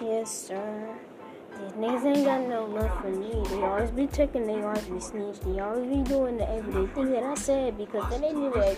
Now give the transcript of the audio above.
Yes, sir. These niggas ain't got no love for me. They always be checking, they always be snitch. They always be doing the everyday thing that I said because then they knew that.